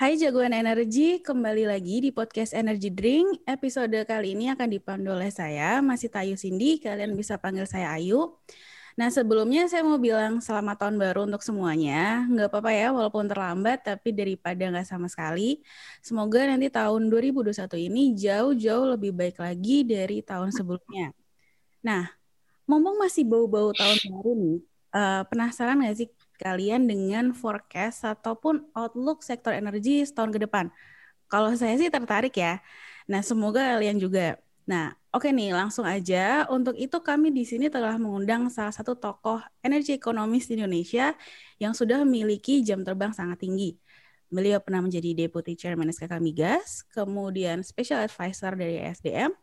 Hai jagoan energi, kembali lagi di podcast Energy Drink. Episode kali ini akan dipandu oleh saya, masih Tayu Cindy. Kalian bisa panggil saya Ayu. Nah sebelumnya saya mau bilang selamat tahun baru untuk semuanya. Nggak apa-apa ya walaupun terlambat, tapi daripada nggak sama sekali. Semoga nanti tahun 2021 ini jauh-jauh lebih baik lagi dari tahun sebelumnya. Nah, ngomong masih bau-bau tahun baru nih, uh, penasaran nggak sih kalian dengan forecast ataupun outlook sektor energi setahun ke depan. Kalau saya sih tertarik ya. Nah, semoga kalian juga. Nah, oke nih, langsung aja. Untuk itu kami di sini telah mengundang salah satu tokoh energi ekonomis di Indonesia yang sudah memiliki jam terbang sangat tinggi. Beliau pernah menjadi Deputy Chairman SKK Migas, kemudian Special Advisor dari SDM,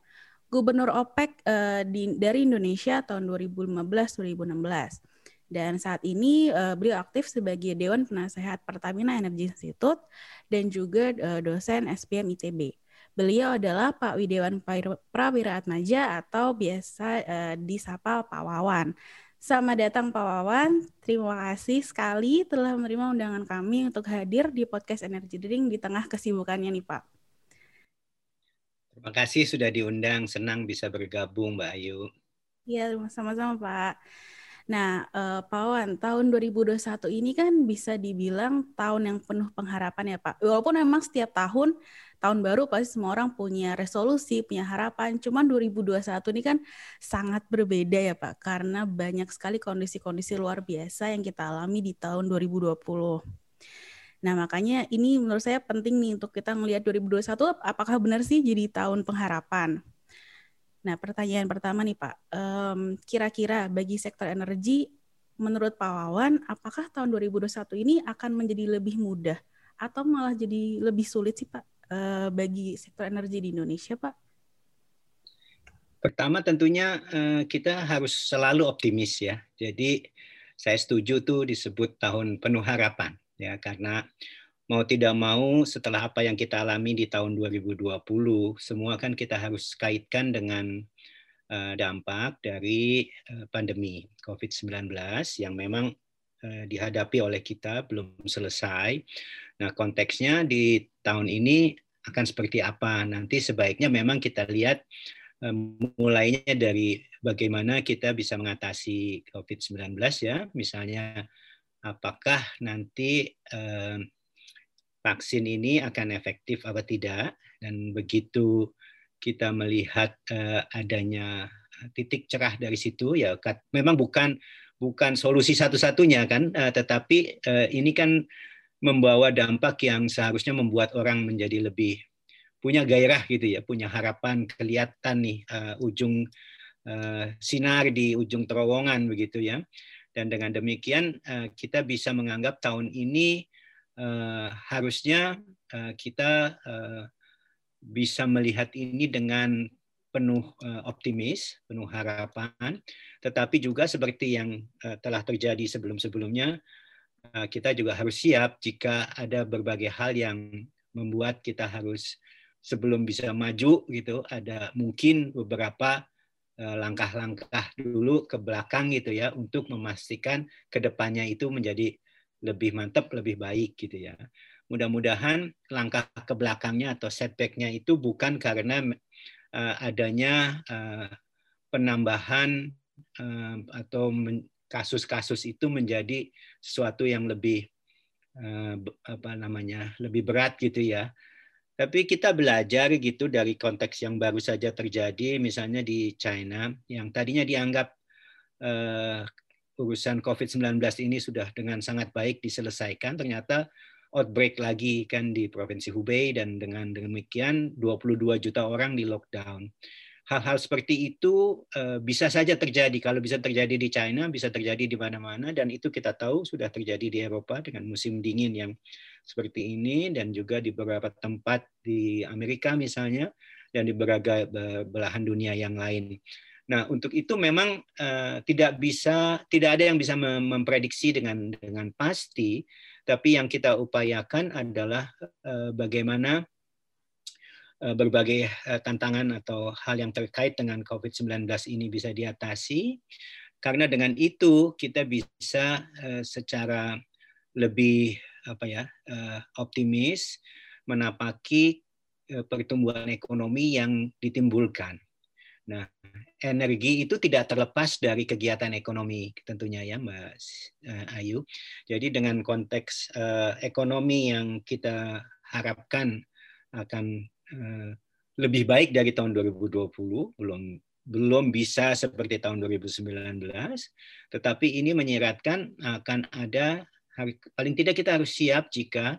Gubernur OPEC uh, di, dari Indonesia tahun 2015-2016 dan saat ini uh, beliau aktif sebagai Dewan Penasehat Pertamina Energy Institute dan juga uh, dosen SPM ITB. Beliau adalah Pak Widewan Prawira Atmaja atau biasa uh, disapa Pak Wawan. Selamat datang Pak Wawan. Terima kasih sekali telah menerima undangan kami untuk hadir di podcast Energy Drink di tengah kesibukannya nih Pak. Terima kasih sudah diundang. Senang bisa bergabung Mbak Ayu. Iya, sama-sama Pak. Nah, uh, Pak Wan, tahun 2021 ini kan bisa dibilang tahun yang penuh pengharapan ya Pak. Walaupun memang setiap tahun, tahun baru pasti semua orang punya resolusi, punya harapan. Cuman 2021 ini kan sangat berbeda ya Pak, karena banyak sekali kondisi-kondisi luar biasa yang kita alami di tahun 2020. Nah, makanya ini menurut saya penting nih untuk kita melihat 2021 apakah benar sih jadi tahun pengharapan. Nah, pertanyaan pertama nih Pak, kira-kira bagi sektor energi, menurut Pak Wawan, apakah tahun 2021 ini akan menjadi lebih mudah atau malah jadi lebih sulit sih Pak uh, bagi sektor energi di Indonesia Pak? Pertama tentunya uh, kita harus selalu optimis ya. Jadi saya setuju tuh disebut tahun penuh harapan ya karena mau tidak mau setelah apa yang kita alami di tahun 2020 semua kan kita harus kaitkan dengan uh, dampak dari uh, pandemi COVID-19 yang memang uh, dihadapi oleh kita belum selesai. Nah, konteksnya di tahun ini akan seperti apa? Nanti sebaiknya memang kita lihat mulainya dari bagaimana kita bisa mengatasi COVID-19 ya, misalnya apakah nanti vaksin ini akan efektif apa tidak? Dan begitu kita melihat uh, adanya titik cerah dari situ ya memang bukan bukan solusi satu-satunya kan uh, tetapi uh, ini kan membawa dampak yang seharusnya membuat orang menjadi lebih punya gairah gitu ya punya harapan kelihatan nih uh, ujung uh, sinar di ujung terowongan begitu ya. Dan dengan demikian uh, kita bisa menganggap tahun ini uh, harusnya uh, kita uh, bisa melihat ini dengan penuh uh, optimis, penuh harapan, tetapi juga seperti yang telah terjadi sebelum-sebelumnya, kita juga harus siap jika ada berbagai hal yang membuat kita harus sebelum bisa maju gitu, ada mungkin beberapa langkah-langkah dulu ke belakang gitu ya untuk memastikan ke depannya itu menjadi lebih mantap, lebih baik gitu ya. Mudah-mudahan langkah ke belakangnya atau setbacknya itu bukan karena uh, adanya uh, penambahan uh, atau kasus-kasus itu menjadi sesuatu yang lebih uh, apa namanya lebih berat gitu ya. Tapi kita belajar gitu dari konteks yang baru saja terjadi, misalnya di China, yang tadinya dianggap urusan COVID-19 ini sudah dengan sangat baik diselesaikan, ternyata outbreak lagi kan di Provinsi Hubei dan dengan demikian 22 juta orang di lockdown. Hal-hal seperti itu eh, bisa saja terjadi. Kalau bisa terjadi di China, bisa terjadi di mana-mana dan itu kita tahu sudah terjadi di Eropa dengan musim dingin yang seperti ini dan juga di beberapa tempat di Amerika misalnya dan di berbagai belahan dunia yang lain. Nah, untuk itu memang uh, tidak bisa tidak ada yang bisa memprediksi dengan dengan pasti, tapi yang kita upayakan adalah uh, bagaimana uh, berbagai tantangan atau hal yang terkait dengan COVID-19 ini bisa diatasi. Karena dengan itu kita bisa secara lebih apa ya optimis menapaki pertumbuhan ekonomi yang ditimbulkan. Nah, energi itu tidak terlepas dari kegiatan ekonomi tentunya ya Mbak Ayu. Jadi dengan konteks ekonomi yang kita harapkan akan lebih baik dari tahun 2020, belum belum bisa seperti tahun 2019, tetapi ini menyiratkan akan ada paling tidak kita harus siap jika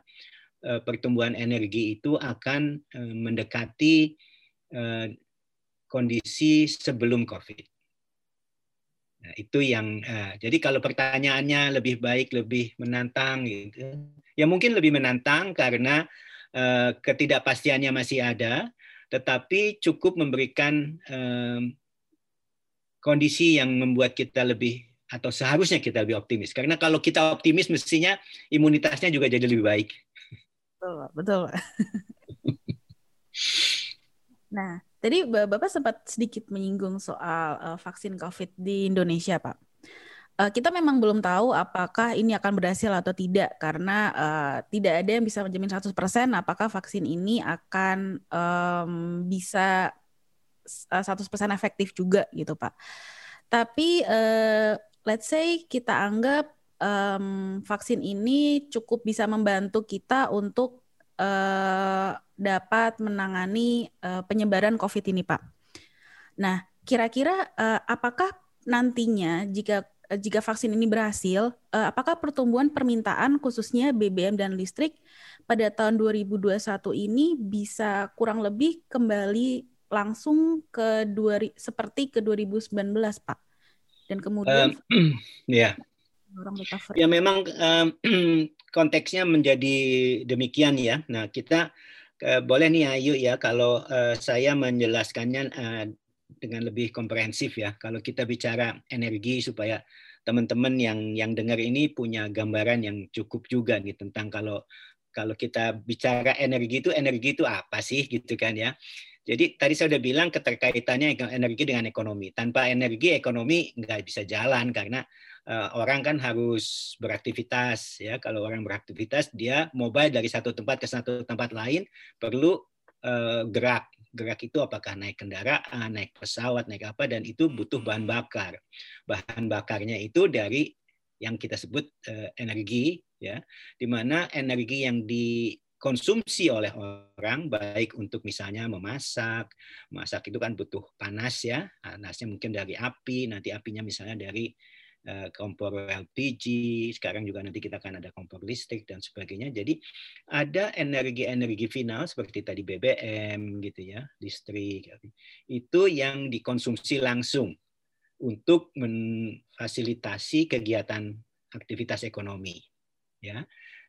eh, pertumbuhan energi itu akan eh, mendekati eh, kondisi sebelum COVID. Nah, itu yang jadi kalau pertanyaannya lebih baik lebih menantang gitu. Ya mungkin lebih menantang karena ketidakpastiannya masih ada, tetapi cukup memberikan kondisi yang membuat kita lebih atau seharusnya kita lebih optimis. Karena kalau kita optimis mestinya imunitasnya juga jadi lebih baik. Betul, betul. nah, tadi Bapak sempat sedikit menyinggung soal uh, vaksin COVID di Indonesia, Pak. Uh, kita memang belum tahu apakah ini akan berhasil atau tidak karena uh, tidak ada yang bisa menjamin 100% apakah vaksin ini akan um, bisa 100% efektif juga gitu Pak. Tapi uh, let's say kita anggap um, vaksin ini cukup bisa membantu kita untuk uh, dapat menangani uh, penyebaran COVID ini Pak. Nah, kira-kira uh, apakah nantinya jika jika vaksin ini berhasil, apakah pertumbuhan permintaan khususnya BBM dan listrik pada tahun 2021 ini bisa kurang lebih kembali langsung ke dua seperti ke 2019 Pak. Dan kemudian um, ya. Orang Ya memang um, konteksnya menjadi demikian ya. Nah, kita uh, boleh nih Ayu ya kalau uh, saya menjelaskannya uh, dengan lebih komprehensif ya. Kalau kita bicara energi supaya teman-teman yang yang dengar ini punya gambaran yang cukup juga nih tentang kalau kalau kita bicara energi itu energi itu apa sih gitu kan ya. Jadi tadi saya sudah bilang keterkaitannya energi dengan ekonomi. Tanpa energi ekonomi nggak bisa jalan karena orang kan harus beraktivitas ya. Kalau orang beraktivitas dia mobile dari satu tempat ke satu tempat lain perlu uh, gerak. Gerak itu apakah naik kendaraan, naik pesawat, naik apa dan itu butuh bahan bakar. Bahan bakarnya itu dari yang kita sebut uh, energi ya, di mana energi yang di konsumsi oleh orang baik untuk misalnya memasak masak itu kan butuh panas ya panasnya mungkin dari api nanti apinya misalnya dari kompor LPG sekarang juga nanti kita akan ada kompor listrik dan sebagainya. Jadi ada energi-energi final seperti tadi BBM gitu ya listrik. Itu yang dikonsumsi langsung untuk memfasilitasi kegiatan aktivitas ekonomi ya.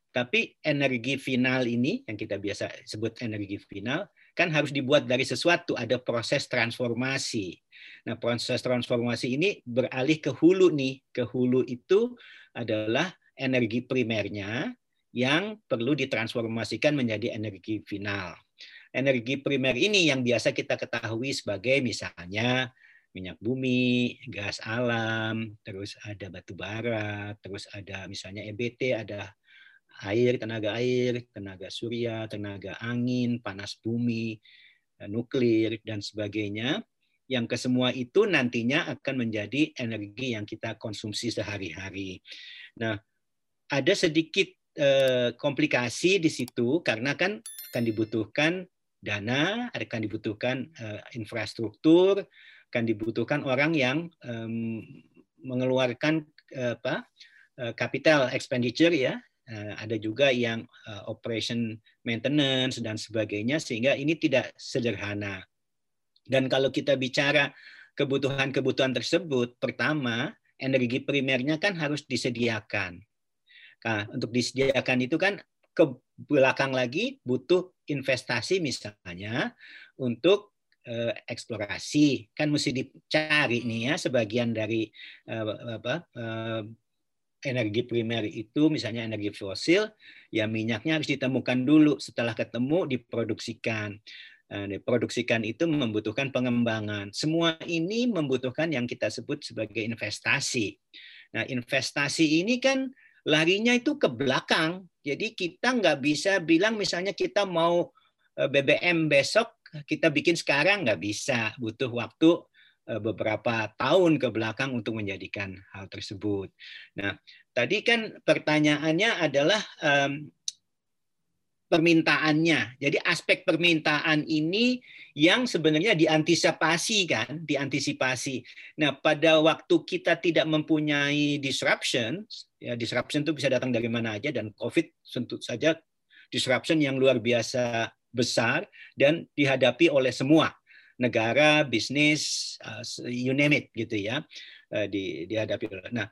Tapi energi final ini yang kita biasa sebut energi final kan harus dibuat dari sesuatu, ada proses transformasi. Nah, proses transformasi ini beralih ke hulu nih. Ke hulu itu adalah energi primernya yang perlu ditransformasikan menjadi energi final. Energi primer ini yang biasa kita ketahui sebagai misalnya minyak bumi, gas alam, terus ada batu bara, terus ada misalnya EBT, ada air, tenaga air, tenaga surya, tenaga angin, panas bumi, eh, nuklir, dan sebagainya. Yang kesemua itu nantinya akan menjadi energi yang kita konsumsi sehari-hari. Nah, ada sedikit eh, komplikasi di situ karena kan akan dibutuhkan dana, akan dibutuhkan eh, infrastruktur, akan dibutuhkan orang yang mengeluarkan apa capital expenditure ya ada juga yang eh, operation maintenance dan sebagainya sehingga ini tidak sederhana. Dan kalau kita bicara kebutuhan-kebutuhan tersebut, pertama energi primernya kan harus disediakan. Nah, untuk disediakan itu kan ke belakang lagi butuh investasi misalnya untuk eh, eksplorasi kan mesti dicari nih ya sebagian dari apa energi primer itu misalnya energi fosil, ya minyaknya harus ditemukan dulu. Setelah ketemu diproduksikan. Nah, diproduksikan itu membutuhkan pengembangan. Semua ini membutuhkan yang kita sebut sebagai investasi. Nah, investasi ini kan larinya itu ke belakang. Jadi kita nggak bisa bilang misalnya kita mau eh, BBM besok kita bikin sekarang nggak bisa, butuh waktu beberapa tahun ke belakang untuk menjadikan hal tersebut. Nah, tadi kan pertanyaannya adalah permintaannya. Jadi aspek permintaan ini yang sebenarnya diantisipasi kan, diantisipasi. Nah, pada waktu kita tidak mempunyai disruption, ya disruption itu bisa datang dari mana aja dan COVID tentu saja disruption yang luar biasa besar dan dihadapi oleh semua negara, bisnis, uh, you name it gitu ya, uh, di, dihadapi. Nah,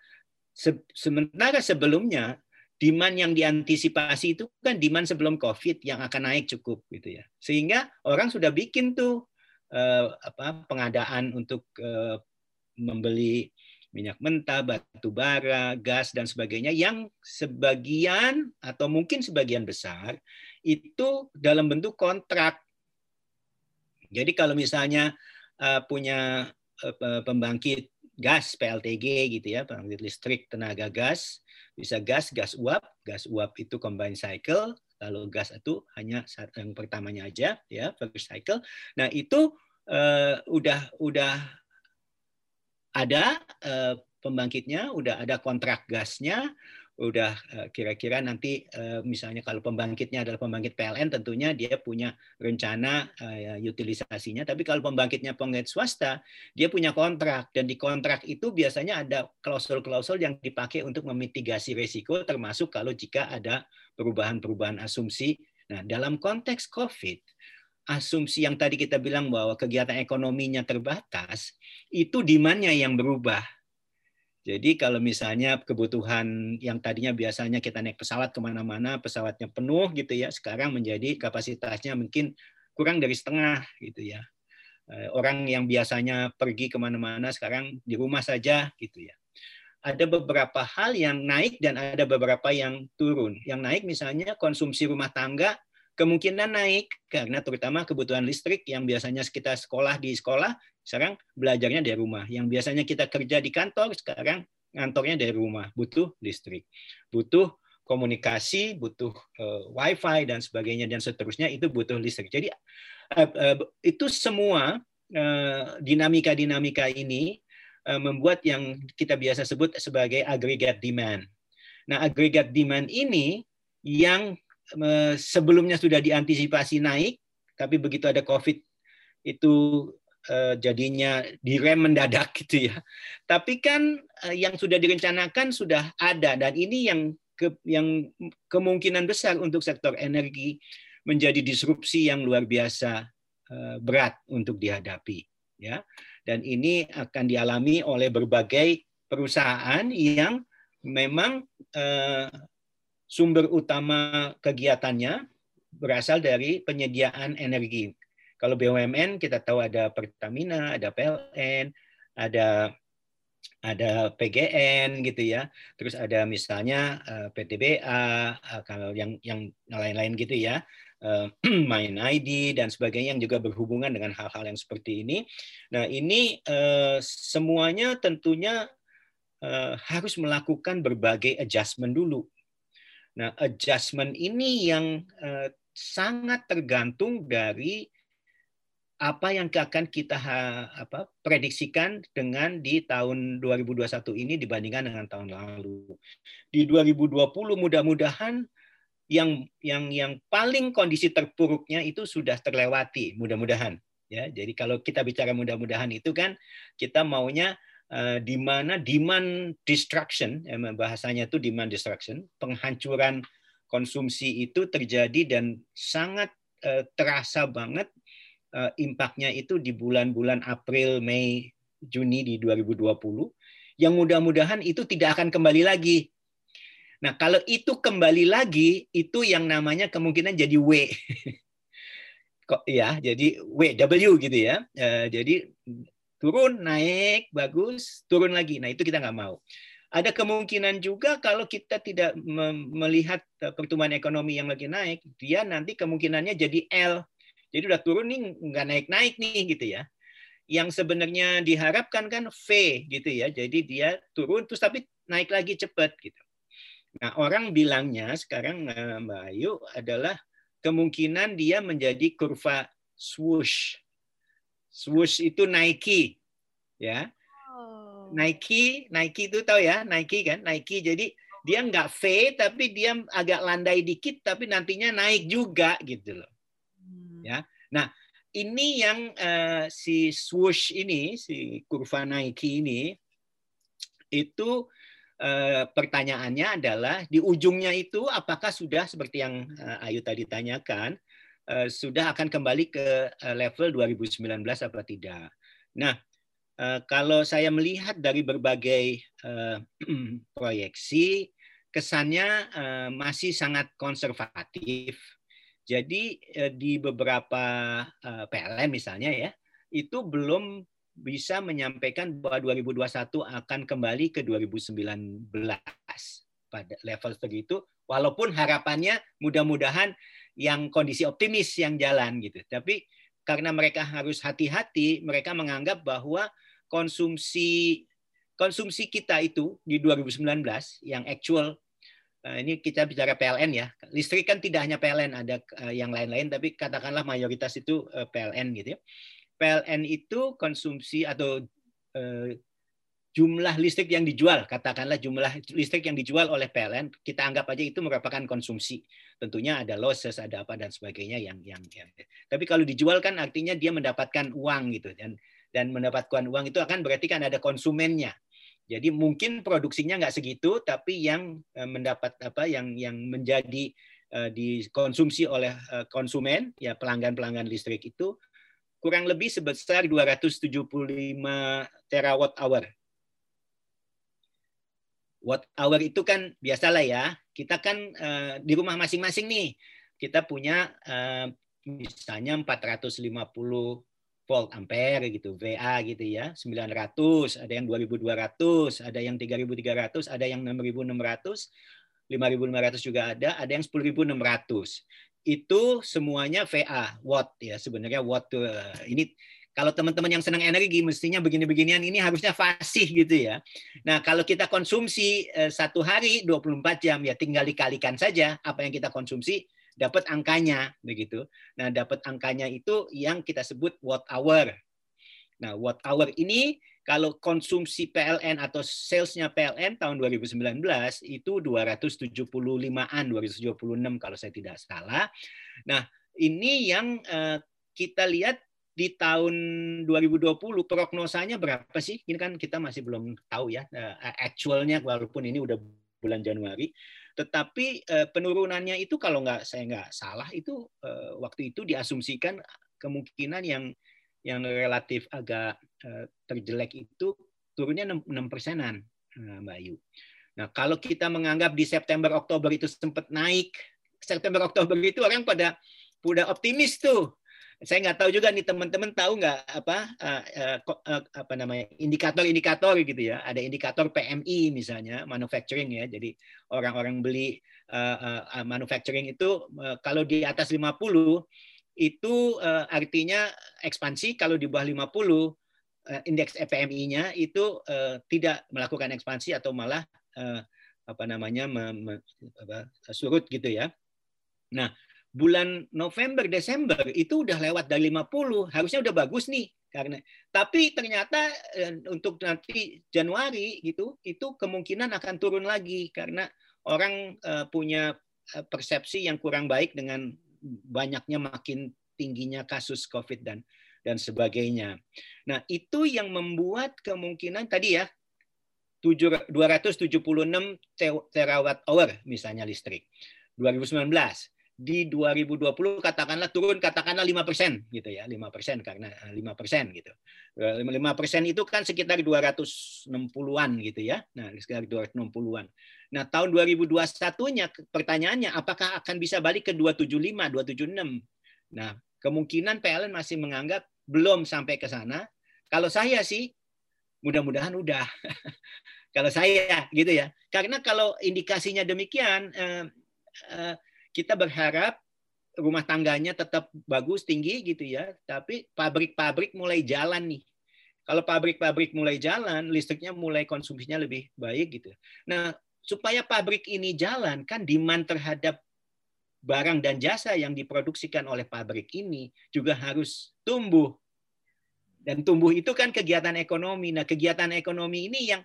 se sementara sebelumnya demand yang diantisipasi itu kan demand sebelum COVID yang akan naik cukup gitu ya. Sehingga orang sudah bikin tuh uh, apa pengadaan untuk uh, membeli minyak mentah, batu bara, gas dan sebagainya yang sebagian atau mungkin sebagian besar itu dalam bentuk kontrak. Jadi kalau misalnya uh, punya uh, pembangkit gas PLTG gitu ya, pembangkit listrik tenaga gas, bisa gas, gas uap, gas uap itu combined cycle, lalu gas itu hanya yang pertamanya aja ya first cycle. Nah itu uh, udah udah ada uh, pembangkitnya, udah ada kontrak gasnya, udah eh, kira-kira nanti eh, misalnya kalau pembangkitnya adalah pembangkit PLN tentunya dia punya rencana eh, utilisasinya. Tapi kalau pembangkitnya pembangkit swasta dia punya kontrak. Dan di kontrak itu biasanya ada klausul-klausul yang dipakai untuk memitigasi risiko termasuk kalau jika ada perubahan-perubahan asumsi. Nah dalam konteks COVID asumsi yang tadi kita bilang bahwa kegiatan ekonominya terbatas itu demandnya yang berubah jadi kalau misalnya kebutuhan yang tadinya biasanya kita naik pesawat ke mana-mana, pesawatnya penuh gitu ya, sekarang menjadi kapasitasnya mungkin kurang dari setengah gitu ya. Eh, orang yang biasanya pergi ke mana-mana sekarang di rumah saja gitu ya. Ada beberapa hal yang naik dan ada beberapa yang turun. Yang naik misalnya konsumsi rumah tangga kemungkinan naik karena terutama kebutuhan listrik yang biasanya kita sekolah di sekolah sekarang belajarnya dari rumah. Yang biasanya kita kerja di kantor, sekarang ngantornya dari rumah. Butuh listrik, butuh komunikasi, butuh uh, wifi dan sebagainya dan seterusnya itu butuh listrik. Jadi uh, uh, itu semua dinamika-dinamika uh, ini uh, membuat yang kita biasa sebut sebagai aggregate demand. Nah, aggregate demand ini yang sebelumnya sudah diantisipasi naik, tapi begitu ada COVID itu jadinya direm mendadak gitu ya. Tapi kan eh, yang sudah direncanakan sudah ada dan ini yang ke, yang kemungkinan besar untuk sektor energi menjadi disrupsi yang luar biasa eh, berat untuk dihadapi ya. Dan ini akan dialami oleh berbagai perusahaan yang memang sumber utama kegiatannya berasal dari penyediaan energi kalau BUMN kita tahu ada Pertamina, ada PLN, ada ada PGN gitu ya. Terus ada misalnya eh, PTBA eh, kalau yang yang lain-lain gitu ya. Uh, main ID dan sebagainya yang juga berhubungan dengan hal-hal yang seperti ini. Nah, ini semuanya tentunya harus melakukan berbagai adjustment dulu. Nah, adjustment ini yang sangat tergantung dari apa yang akan kita apa, prediksikan dengan di tahun 2021 ini dibandingkan dengan tahun lalu. Di 2020 mudah-mudahan yang yang yang paling kondisi terpuruknya itu sudah terlewati, mudah-mudahan. Ya, jadi kalau kita bicara mudah-mudahan itu kan kita maunya uh, di mana demand destruction, ya, bahasanya itu demand destruction, penghancuran konsumsi itu terjadi dan sangat uh, terasa banget uh, impactnya itu di bulan-bulan April, Mei, Juni di 2020, yang mudah-mudahan itu tidak akan kembali lagi. Nah, kalau itu kembali lagi, itu yang namanya kemungkinan jadi W. Kok ya, jadi WW gitu ya. Uh, jadi turun, naik, bagus, turun lagi. Nah, itu kita nggak mau. Ada kemungkinan juga kalau kita tidak melihat eh, pertumbuhan ekonomi yang lagi naik, dia nanti kemungkinannya jadi L jadi udah turun nih nggak naik-naik nih gitu ya. Yang sebenarnya diharapkan kan V gitu ya. Jadi dia turun terus tapi naik lagi cepat gitu. Nah, orang bilangnya sekarang eh, Mbak Ayu adalah kemungkinan dia menjadi kurva swoosh. Swoosh itu Nike, ya. Oh. Nike, Nike itu tahu ya, Nike kan, Nike. Jadi dia nggak V tapi dia agak landai dikit tapi nantinya naik juga gitu loh. Ya. Nah, ini yang uh, si swoosh ini, si kurva Nike ini itu uh, pertanyaannya adalah di ujungnya itu apakah sudah seperti yang uh, Ayu tadi tanyakan uh, sudah akan kembali ke uh, level 2019 apa tidak. Nah, uh, kalau saya melihat dari berbagai uh, proyeksi kesannya uh, masih sangat konservatif jadi eh, di beberapa eh, PLN misalnya ya, itu belum bisa menyampaikan bahwa 2021 akan kembali ke 2019 pada level segitu walaupun harapannya mudah-mudahan yang kondisi optimis yang jalan gitu. Tapi karena mereka harus hati-hati, mereka menganggap bahwa konsumsi konsumsi kita itu di 2019 yang actual ini kita bicara PLN ya. Listrik kan tidak hanya PLN, ada eh, yang lain-lain, tapi katakanlah mayoritas itu eh, PLN gitu ya. PLN itu konsumsi atau jumlah listrik yang dijual, katakanlah jumlah listrik yang dijual oleh PLN, kita anggap aja itu merupakan konsumsi. Tentunya ada losses, ada apa dan sebagainya yang yang, yang. tapi kalau dijual kan artinya dia mendapatkan uang gitu dan dan mendapatkan uang itu akan berarti kan ada konsumennya. Jadi mungkin produksinya nggak segitu, tapi yang eh, mendapat apa yang yang menjadi uh, dikonsumsi oleh uh, konsumen ya pelanggan-pelanggan listrik itu kurang lebih sebesar 275 terawatt hour. Watt hour itu kan biasalah ya. Kita kan di rumah masing-masing nih. Kita punya misalnya 450 volt ampere gitu, VA gitu ya, 900, ada yang 2200, ada yang 3300, ada yang 6600, 5500 juga ada, ada yang 10600. Itu semuanya VA, watt ya, sebenarnya watt eh, ini kalau teman-teman yang senang energi mestinya begini-beginian ini harusnya fasih gitu ya. Nah, kalau kita konsumsi eh, satu hari 24 jam ya tinggal dikalikan saja apa yang kita konsumsi dapat angkanya begitu. Nah, dapat angkanya itu yang kita sebut watt hour. Nah, watt hour ini kalau konsumsi PLN atau salesnya PLN tahun 2019 itu 275-an, 276 kalau saya tidak salah. Nah, ini yang eh, kita lihat di tahun 2020 prognosanya berapa sih? Ini kan kita masih belum tahu ya eh, actualnya walaupun ini udah bulan Januari. Tetapi uh, penurunannya itu kalau nggak saya nggak salah itu uh, waktu itu diasumsikan kemungkinan yang yang relatif agak uh, terjelek itu turunnya 6 persenan, Mbak Ayu. Nah kalau kita menganggap di September Oktober itu sempat naik, September Oktober itu orang pada udah optimis tuh saya nggak tahu juga nih teman-teman tahu nggak apa uh, uh, apa namanya indikator-indikator gitu ya. Ada indikator PMI misalnya manufacturing ya. Jadi orang-orang beli uh, uh, manufacturing itu uh, kalau di atas 50 itu uh, artinya ekspansi. Kalau di bawah 50 uh, indeks PMI-nya itu uh, tidak melakukan ekspansi atau malah uh, apa namanya me, me, apa, surut gitu ya. Nah bulan November Desember itu udah lewat dari 50 harusnya udah bagus nih karena tapi ternyata eh, untuk nanti Januari gitu itu kemungkinan akan turun lagi karena orang eh, punya eh, persepsi yang kurang baik dengan banyaknya makin tingginya kasus COVID dan dan sebagainya. Nah, itu yang membuat kemungkinan tadi ya 276 terawatt hour misalnya listrik. 2019 di 2020 katakanlah turun katakanlah 5 persen gitu ya 5 persen karena 5 eh, persen gitu. 5 eh, persen itu kan sekitar 260-an gitu ya. Nah sekitar 260-an nah tahun 2021-nya pertanyaannya apakah akan bisa balik ke 275 276 nah kemungkinan PLN masih menganggap belum sampai ke sana. Kalau saya sih mudah-mudahan udah. Kalau saya gitu ya. Karena kalau indikasinya demikian eh, eh, kita berharap rumah tangganya tetap bagus tinggi gitu ya tapi pabrik-pabrik mulai jalan nih kalau pabrik-pabrik mulai jalan listriknya mulai konsumsinya lebih baik gitu nah supaya pabrik ini jalan kan demand terhadap barang dan jasa yang diproduksikan oleh pabrik ini juga harus tumbuh. Dan tumbuh itu kan kegiatan ekonomi. Nah, kegiatan ekonomi ini yang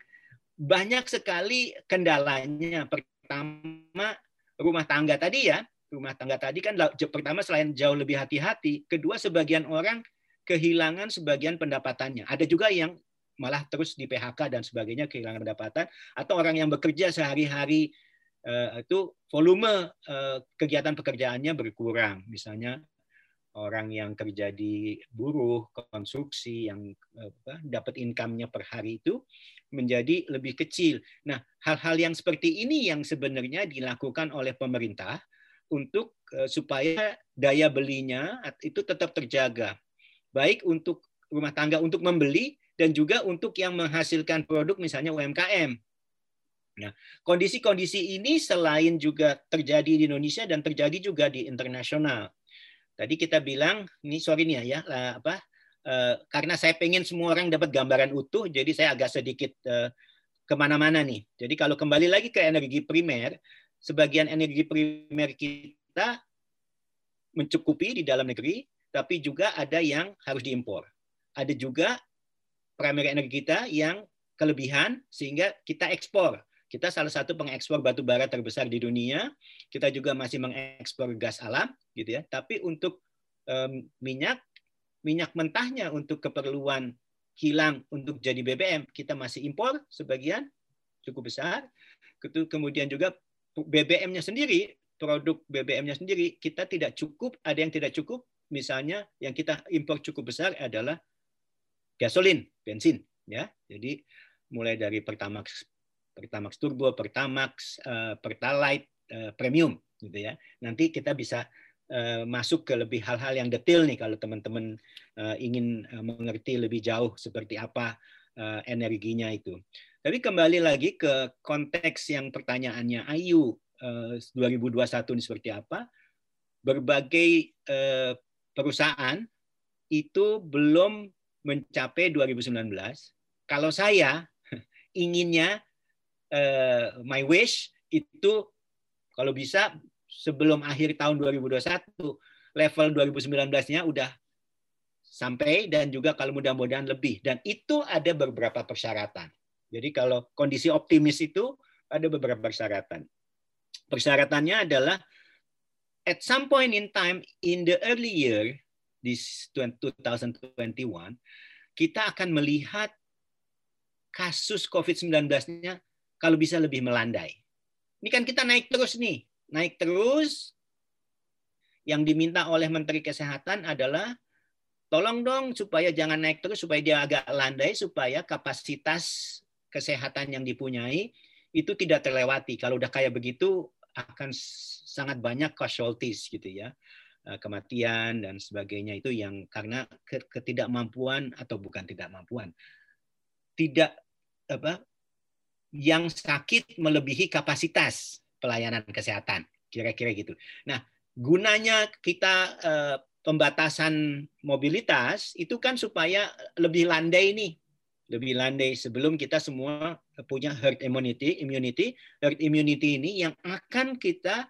banyak sekali kendalanya. Pertama, rumah tangga tadi ya. Rumah tangga tadi kan pertama selain jauh lebih hati-hati, kedua sebagian orang kehilangan sebagian pendapatannya. Ada juga yang malah terus di PHK dan sebagainya kehilangan pendapatan atau orang yang bekerja sehari-hari Eh, itu volume eh, kegiatan pekerjaannya berkurang. Misalnya orang yang kerja di buruh, konstruksi, yang dapat income-nya per hari itu menjadi lebih kecil. Nah, hal-hal yang seperti ini yang sebenarnya dilakukan oleh pemerintah untuk eh, supaya daya belinya itu tetap terjaga. Baik untuk rumah tangga untuk membeli dan juga untuk yang menghasilkan produk misalnya UMKM Nah, kondisi-kondisi ini selain juga terjadi di Indonesia dan terjadi juga di internasional. Tadi kita bilang, ini sorry nih ya, apa? Uh, karena saya pengen semua orang dapat gambaran utuh, jadi saya agak sedikit uh, ke mana-mana nih. Jadi kalau kembali lagi ke energi primer, sebagian energi primer kita mencukupi di dalam negeri, tapi juga ada yang harus diimpor. Ada juga primer energi kita yang kelebihan sehingga kita ekspor kita salah satu pengekspor batu bara terbesar di dunia. Kita juga masih mengekspor gas alam, gitu ya. Tapi untuk um, minyak, minyak mentahnya untuk keperluan hilang untuk jadi BBM, kita masih impor sebagian cukup besar. Kemudian juga BBM-nya sendiri, produk BBM-nya sendiri, kita tidak cukup, ada yang tidak cukup. Misalnya yang kita impor cukup besar adalah gasolin, bensin, ya. Jadi mulai dari Pertamax Pertamax Turbo, Pertamax, uh, Pertalite, uh, Premium gitu ya. Nanti kita bisa uh, masuk ke lebih hal-hal yang detail nih kalau teman-teman uh, ingin mengerti lebih jauh seperti apa uh, energinya itu. Tapi kembali lagi ke konteks yang pertanyaannya Ayu uh, 2021 ini seperti apa? Berbagai uh, perusahaan itu belum mencapai 2019. Kalau saya inginnya uh, my wish itu kalau bisa sebelum akhir tahun 2021 level 2019-nya udah sampai dan juga kalau mudah-mudahan lebih dan itu ada beberapa persyaratan. Jadi kalau kondisi optimis itu ada beberapa persyaratan. Persyaratannya adalah at some point in time in the early year this 2021 kita akan melihat kasus COVID-19-nya kalau bisa lebih melandai. Ini kan kita naik terus nih, naik terus. Yang diminta oleh Menteri Kesehatan adalah tolong dong supaya jangan naik terus, supaya dia agak landai, supaya kapasitas kesehatan yang dipunyai itu tidak terlewati. Kalau udah kayak begitu akan sangat banyak casualties gitu ya eh, kematian dan sebagainya itu yang karena ketidakmampuan atau bukan tidak mampuan tidak apa yang sakit melebihi kapasitas pelayanan kesehatan, kira-kira gitu. Nah, gunanya kita eh, pembatasan mobilitas itu kan supaya lebih landai nih, lebih landai sebelum kita semua punya herd immunity, immunity, herd immunity ini yang akan kita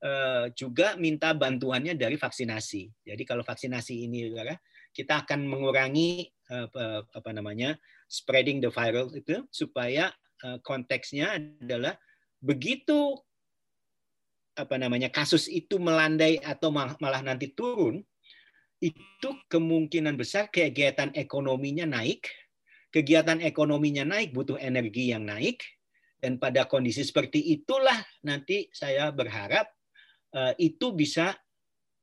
eh, juga minta bantuannya dari vaksinasi. Jadi kalau vaksinasi ini kita akan mengurangi eh, apa namanya spreading the viral itu supaya konteksnya adalah begitu apa namanya kasus itu melandai atau malah nanti turun itu kemungkinan besar kegiatan ekonominya naik kegiatan ekonominya naik butuh energi yang naik dan pada kondisi seperti itulah nanti saya berharap uh, itu bisa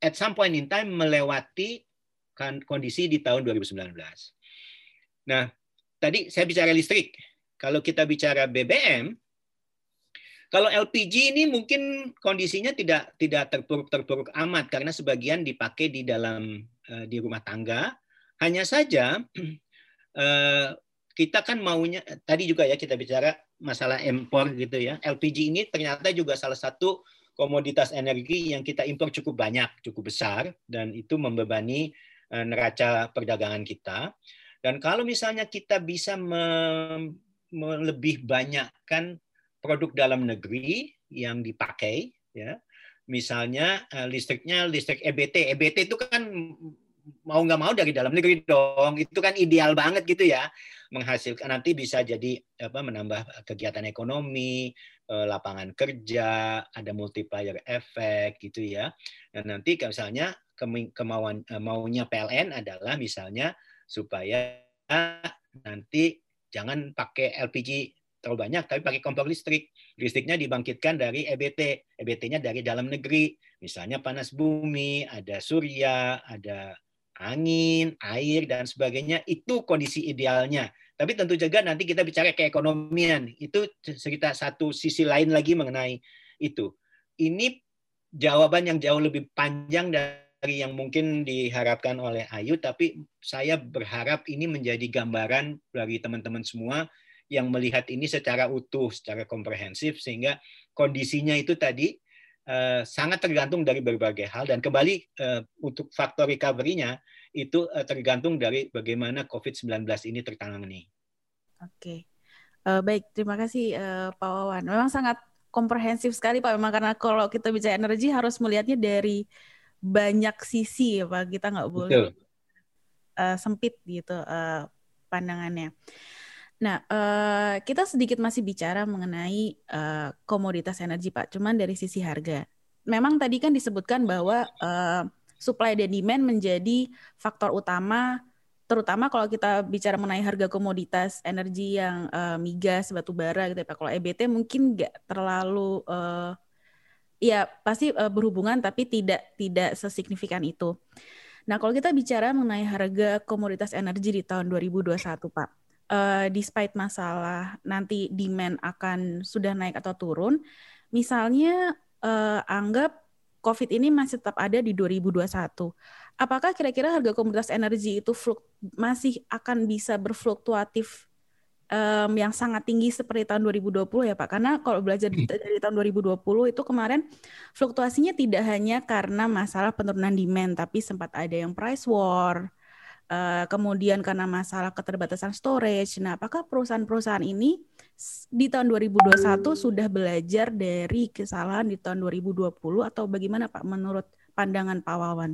at some point in time melewati kan kondisi di tahun 2019. Nah, tadi saya bicara listrik. Kalau kita bicara BBM, kalau LPG ini mungkin kondisinya tidak tidak terpuruk-terpuruk amat karena sebagian dipakai di dalam uh, di rumah tangga. Hanya saja uh, kita kan maunya tadi juga ya kita bicara masalah impor gitu ya. LPG ini ternyata juga salah satu komoditas energi yang kita impor cukup banyak, cukup besar dan itu membebani uh, neraca perdagangan kita. Dan kalau misalnya kita bisa lebih banyak kan produk dalam negeri yang dipakai, ya. Misalnya uh, listriknya listrik EBT. EBT itu kan mau nggak mau dari dalam negeri dong. Itu kan ideal banget gitu ya, menghasilkan nanti bisa jadi apa menambah kegiatan ekonomi, Eh, lapangan kerja, ada multiplier efek gitu ya. Dan nanti misalnya kemauan eh, maunya PLN adalah misalnya supaya nanti jangan pakai LPG terlalu banyak, tapi pakai kompor listrik. Listriknya dibangkitkan dari EBT, EBT-nya dari dalam negeri. Misalnya panas bumi, ada surya, ada angin, air, dan sebagainya. Itu kondisi idealnya. Tapi tentu juga nanti kita bicara keekonomian. Itu cerita satu sisi lain lagi mengenai itu. Ini jawaban yang jauh lebih panjang dari yang mungkin diharapkan oleh Ayu, tapi saya berharap ini menjadi gambaran bagi teman-teman semua yang melihat ini secara utuh, secara komprehensif, sehingga kondisinya itu tadi uh, sangat tergantung dari berbagai hal dan kembali uh, untuk faktor recovery-nya itu uh, tergantung dari bagaimana COVID-19 ini tertangani. Oke, uh, baik terima kasih uh, Pak Wawan. Memang sangat komprehensif sekali Pak. Memang karena kalau kita bicara energi harus melihatnya dari banyak sisi ya Pak. Kita nggak boleh uh, sempit gitu uh, pandangannya. Nah, uh, kita sedikit masih bicara mengenai uh, komoditas energi, Pak. Cuman dari sisi harga. Memang tadi kan disebutkan bahwa uh, supply dan demand menjadi faktor utama terutama kalau kita bicara mengenai harga komoditas energi yang uh, migas, batu bara gitu ya Pak. Kalau EBT mungkin nggak terlalu uh, ya pasti uh, berhubungan tapi tidak tidak sesignifikan itu. Nah, kalau kita bicara mengenai harga komoditas energi di tahun 2021, Pak. Uh, despite masalah nanti demand akan sudah naik atau turun, misalnya uh, anggap COVID ini masih tetap ada di 2021. Apakah kira-kira harga komoditas energi itu masih akan bisa berfluktuatif um, yang sangat tinggi seperti tahun 2020 ya Pak? Karena kalau belajar hmm. dari tahun 2020 itu kemarin fluktuasinya tidak hanya karena masalah penurunan demand, tapi sempat ada yang price war, uh, kemudian karena masalah keterbatasan storage. Nah, apakah perusahaan-perusahaan ini di tahun 2021 sudah belajar dari kesalahan di tahun 2020 atau bagaimana Pak menurut pandangan Pak Wawan?